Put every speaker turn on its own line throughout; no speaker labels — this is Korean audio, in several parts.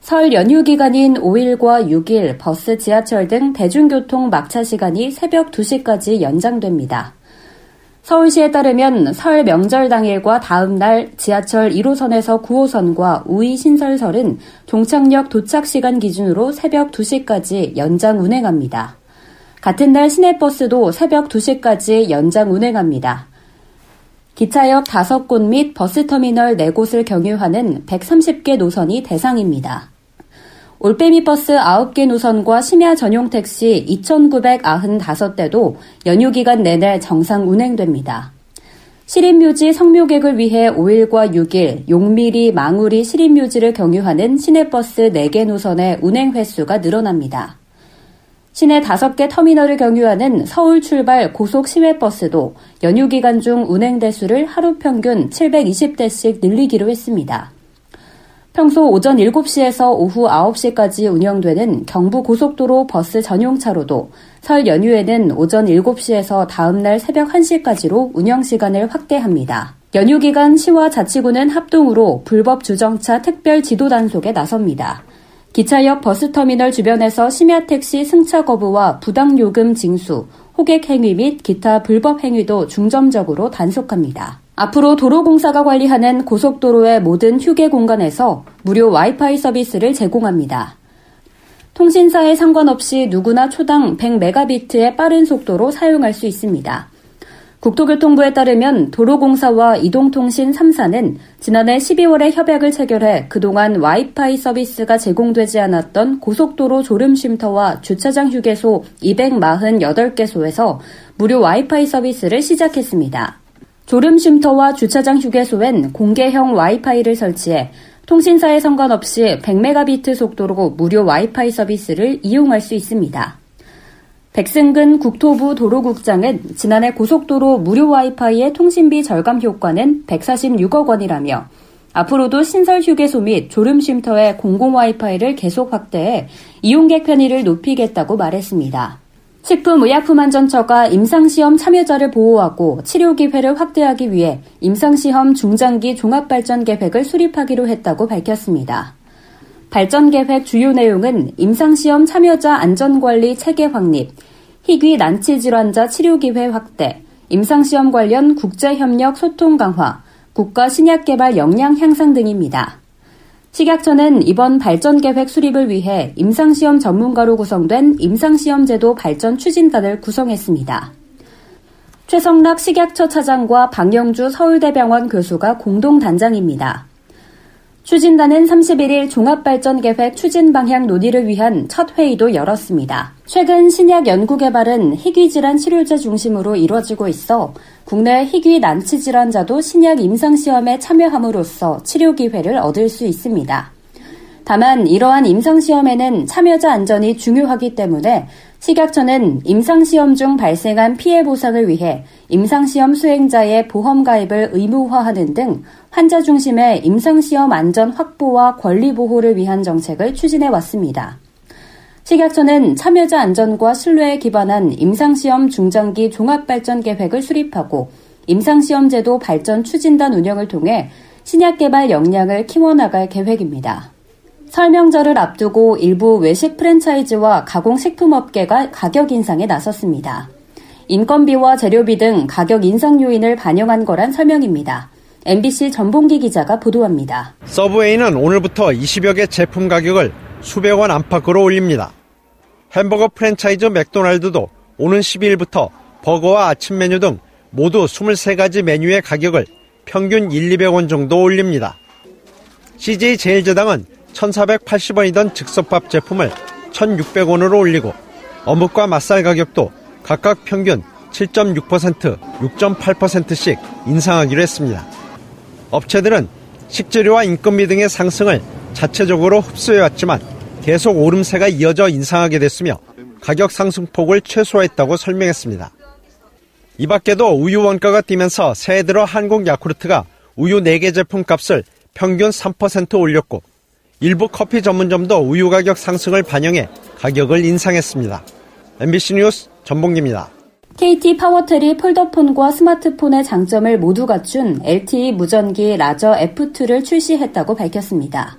설 연휴 기간인 5일과 6일 버스, 지하철 등 대중교통 막차 시간이 새벽 2시까지 연장됩니다. 서울시에 따르면 설 명절 당일과 다음 날 지하철 1호선에서 9호선과 우이 신설설은 종착역 도착 시간 기준으로 새벽 2시까지 연장 운행합니다. 같은 날 시내버스도 새벽 2시까지 연장 운행합니다. 기차역 5곳 및 버스터미널 4곳을 경유하는 130개 노선이 대상입니다. 올빼미 버스 9개 노선과 심야 전용 택시 2,995대도 연휴 기간 내내 정상 운행됩니다. 시립묘지 성묘객을 위해 5일과 6일 용미리, 망우리 시립묘지를 경유하는 시내버스 4개 노선의 운행 횟수가 늘어납니다. 시내 5개 터미널을 경유하는 서울 출발 고속 시외버스도 연휴 기간 중 운행 대수를 하루 평균 720대씩 늘리기로 했습니다. 평소 오전 7시에서 오후 9시까지 운영되는 경부 고속도로 버스 전용차로도 설 연휴에는 오전 7시에서 다음날 새벽 1시까지로 운영 시간을 확대합니다. 연휴 기간 시와 자치구는 합동으로 불법 주정차 특별 지도 단속에 나섭니다. 기차역 버스터미널 주변에서 심야택시 승차 거부와 부당요금 징수, 호객 행위 및 기타 불법 행위도 중점적으로 단속합니다. 앞으로 도로공사가 관리하는 고속도로의 모든 휴게 공간에서 무료 와이파이 서비스를 제공합니다. 통신사에 상관없이 누구나 초당 100메가비트의 빠른 속도로 사용할 수 있습니다. 국토교통부에 따르면 도로공사와 이동통신 3사는 지난해 12월에 협약을 체결해 그동안 와이파이 서비스가 제공되지 않았던 고속도로 졸음쉼터와 주차장 휴게소 248개소에서 무료 와이파이 서비스를 시작했습니다. 졸음쉼터와 주차장 휴게소엔 공개형 와이파이를 설치해 통신사에 상관없이 100메가비트 속도로 무료 와이파이 서비스를 이용할 수 있습니다. 백승근 국토부 도로국장은 지난해 고속도로 무료 와이파이의 통신비 절감 효과는 146억 원이라며 앞으로도 신설 휴게소 및 졸음 쉼터의 공공 와이파이를 계속 확대해 이용객 편의를 높이겠다고 말했습니다. 식품의약품안전처가 임상시험 참여자를 보호하고 치료 기회를 확대하기 위해 임상시험 중장기 종합발전 계획을 수립하기로 했다고 밝혔습니다. 발전 계획 주요 내용은 임상시험 참여자 안전관리 체계 확립, 희귀 난치 질환자 치료 기회 확대, 임상시험 관련 국제협력 소통 강화, 국가 신약 개발 역량 향상 등입니다. 식약처는 이번 발전 계획 수립을 위해 임상시험 전문가로 구성된 임상시험제도 발전 추진단을 구성했습니다. 최성락 식약처 차장과 박영주 서울대병원 교수가 공동 단장입니다. 추진단은 31일 종합발전계획 추진 방향 논의를 위한 첫 회의도 열었습니다. 최근 신약 연구 개발은 희귀 질환 치료제 중심으로 이루어지고 있어 국내 희귀 난치 질환자도 신약 임상 시험에 참여함으로써 치료 기회를 얻을 수 있습니다. 다만 이러한 임상 시험에는 참여자 안전이 중요하기 때문에 식약처는 임상시험 중 발생한 피해 보상을 위해 임상시험 수행자의 보험 가입을 의무화하는 등 환자 중심의 임상시험 안전 확보와 권리 보호를 위한 정책을 추진해 왔습니다. 식약처는 참여자 안전과 신뢰에 기반한 임상시험 중장기 종합발전 계획을 수립하고 임상시험제도 발전 추진단 운영을 통해 신약 개발 역량을 키워나갈 계획입니다. 설명절을 앞두고 일부 외식 프랜차이즈와 가공식품업계가 가격 인상에 나섰습니다. 인건비와 재료비 등 가격 인상 요인을 반영한 거란 설명입니다. MBC 전봉기 기자가 보도합니다.
서브웨이는 오늘부터 20여 개 제품 가격을 수백 원 안팎으로 올립니다. 햄버거 프랜차이즈 맥도날드도 오는 12일부터 버거와 아침 메뉴 등 모두 23가지 메뉴의 가격을 평균 1, 200원 정도 올립니다. CJ 제일제당은 1,480원이던 즉석밥 제품을 1,600원으로 올리고 어묵과 맛살 가격도 각각 평균 7.6%, 6.8%씩 인상하기로 했습니다. 업체들은 식재료와 인건비 등의 상승을 자체적으로 흡수해왔지만 계속 오름세가 이어져 인상하게 됐으며 가격 상승폭을 최소화했다고 설명했습니다. 이 밖에도 우유 원가가 뛰면서 새해 들어 한국 야쿠르트가 우유 4개 제품 값을 평균 3% 올렸고 일부 커피 전문점도 우유 가격 상승을 반영해 가격을 인상했습니다. MBC 뉴스 전봉기입니다.
KT 파워텔이 폴더폰과 스마트폰의 장점을 모두 갖춘 LTE 무전기 라저 F2를 출시했다고 밝혔습니다.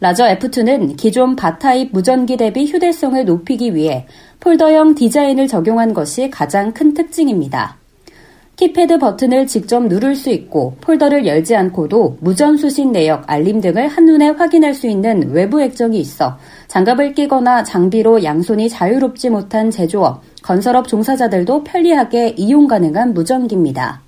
라저 F2는 기존 바타입 무전기 대비 휴대성을 높이기 위해 폴더형 디자인을 적용한 것이 가장 큰 특징입니다. 키패드 버튼을 직접 누를 수 있고 폴더를 열지 않고도 무전 수신 내역, 알림 등을 한눈에 확인할 수 있는 외부 액정이 있어 장갑을 끼거나 장비로 양손이 자유롭지 못한 제조업, 건설업 종사자들도 편리하게 이용 가능한 무전기입니다.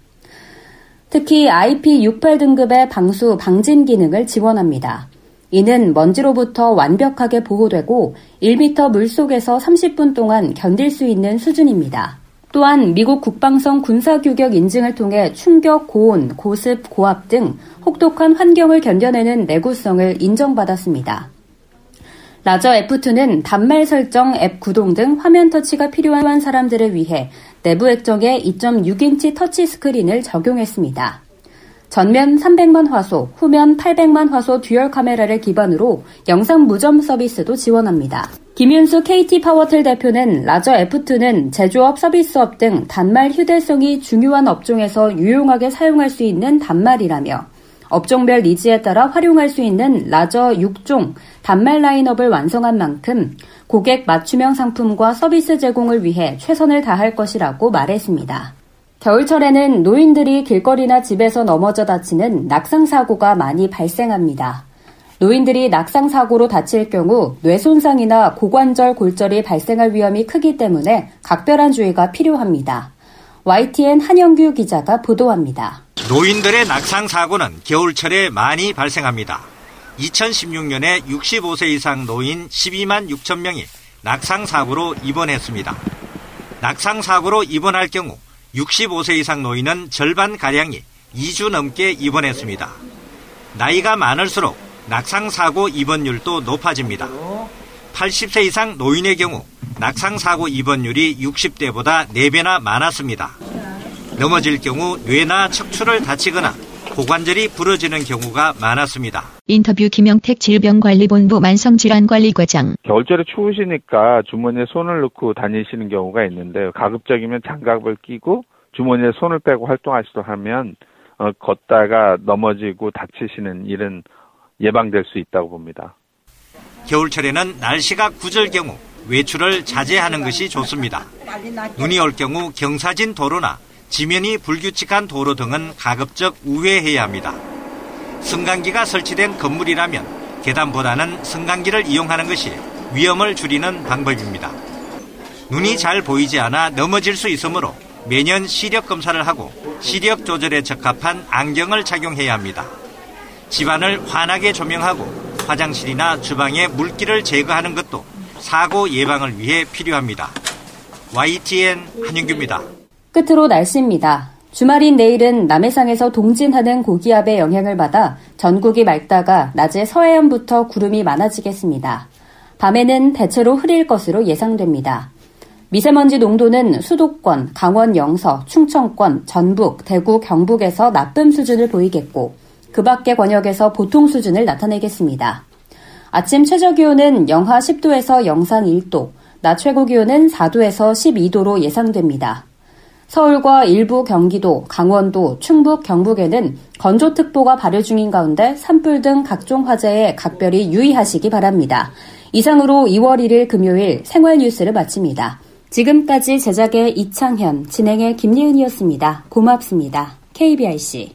특히 IP68 등급의 방수 방진 기능을 지원합니다. 이는 먼지로부터 완벽하게 보호되고 1m 물속에서 30분 동안 견딜 수 있는 수준입니다. 또한 미국 국방성 군사규격 인증을 통해 충격, 고온, 고습, 고압 등 혹독한 환경을 견뎌내는 내구성을 인정받았습니다. 라저 F2는 단말 설정, 앱 구동 등 화면 터치가 필요한 사람들을 위해 내부 액정에 2.6인치 터치 스크린을 적용했습니다. 전면 300만 화소, 후면 800만 화소 듀얼 카메라를 기반으로 영상 무전 서비스도 지원합니다. 김윤수 KT 파워텔 대표는 라저 F2는 제조업, 서비스업 등 단말 휴대성이 중요한 업종에서 유용하게 사용할 수 있는 단말이라며 업종별 니즈에 따라 활용할 수 있는 라저 6종 단말 라인업을 완성한 만큼 고객 맞춤형 상품과 서비스 제공을 위해 최선을 다할 것이라고 말했습니다. 겨울철에는 노인들이 길거리나 집에서 넘어져 다치는 낙상사고가 많이 발생합니다. 노인들이 낙상사고로 다칠 경우 뇌손상이나 고관절 골절이 발생할 위험이 크기 때문에 각별한 주의가 필요합니다. YTN 한영규 기자가 보도합니다.
노인들의 낙상사고는 겨울철에 많이 발생합니다. 2016년에 65세 이상 노인 12만 6천 명이 낙상사고로 입원했습니다. 낙상사고로 입원할 경우 65세 이상 노인은 절반 가량이 2주 넘게 입원했습니다. 나이가 많을수록 낙상 사고 입원율도 높아집니다. 80세 이상 노인의 경우 낙상 사고 입원율이 60대보다 4배나 많았습니다. 넘어질 경우 뇌나 척추를 다치거나 고관절이 부러지는 경우가 많았습니다.
인터뷰 김영택 질병관리본부 만성질환관리과장.
겨울철에 추우시니까 주머니에 손을 넣고 다니시는 경우가 있는데 가급적이면 장갑을 끼고 주머니에 손을 빼고 활동하시도록 하면 어, 걷다가 넘어지고 다치시는 일은 예방될 수 있다고 봅니다.
겨울철에는 날씨가 구절 경우 외출을 자제하는 것이 좋습니다. 눈이 올 경우 경사진 도로나 지면이 불규칙한 도로 등은 가급적 우회해야 합니다. 승강기가 설치된 건물이라면 계단보다는 승강기를 이용하는 것이 위험을 줄이는 방법입니다. 눈이 잘 보이지 않아 넘어질 수 있으므로 매년 시력 검사를 하고 시력 조절에 적합한 안경을 착용해야 합니다. 집안을 환하게 조명하고 화장실이나 주방에 물기를 제거하는 것도 사고 예방을 위해 필요합니다. YTN 한윤규입니다.
끝으로 날씨입니다. 주말인 내일은 남해상에서 동진하는 고기압의 영향을 받아 전국이 맑다가 낮에 서해안부터 구름이 많아지겠습니다. 밤에는 대체로 흐릴 것으로 예상됩니다. 미세먼지 농도는 수도권, 강원 영서, 충청권, 전북, 대구, 경북에서 나쁨 수준을 보이겠고 그 밖의 권역에서 보통 수준을 나타내겠습니다. 아침 최저 기온은 영하 10도에서 영상 1도, 낮 최고 기온은 4도에서 12도로 예상됩니다. 서울과 일부 경기도, 강원도, 충북, 경북에는 건조특보가 발효 중인 가운데 산불 등 각종 화재에 각별히 유의하시기 바랍니다. 이상으로 2월 1일 금요일 생활 뉴스를 마칩니다. 지금까지 제작의 이창현, 진행의 김예은이었습니다. 고맙습니다. KBIC.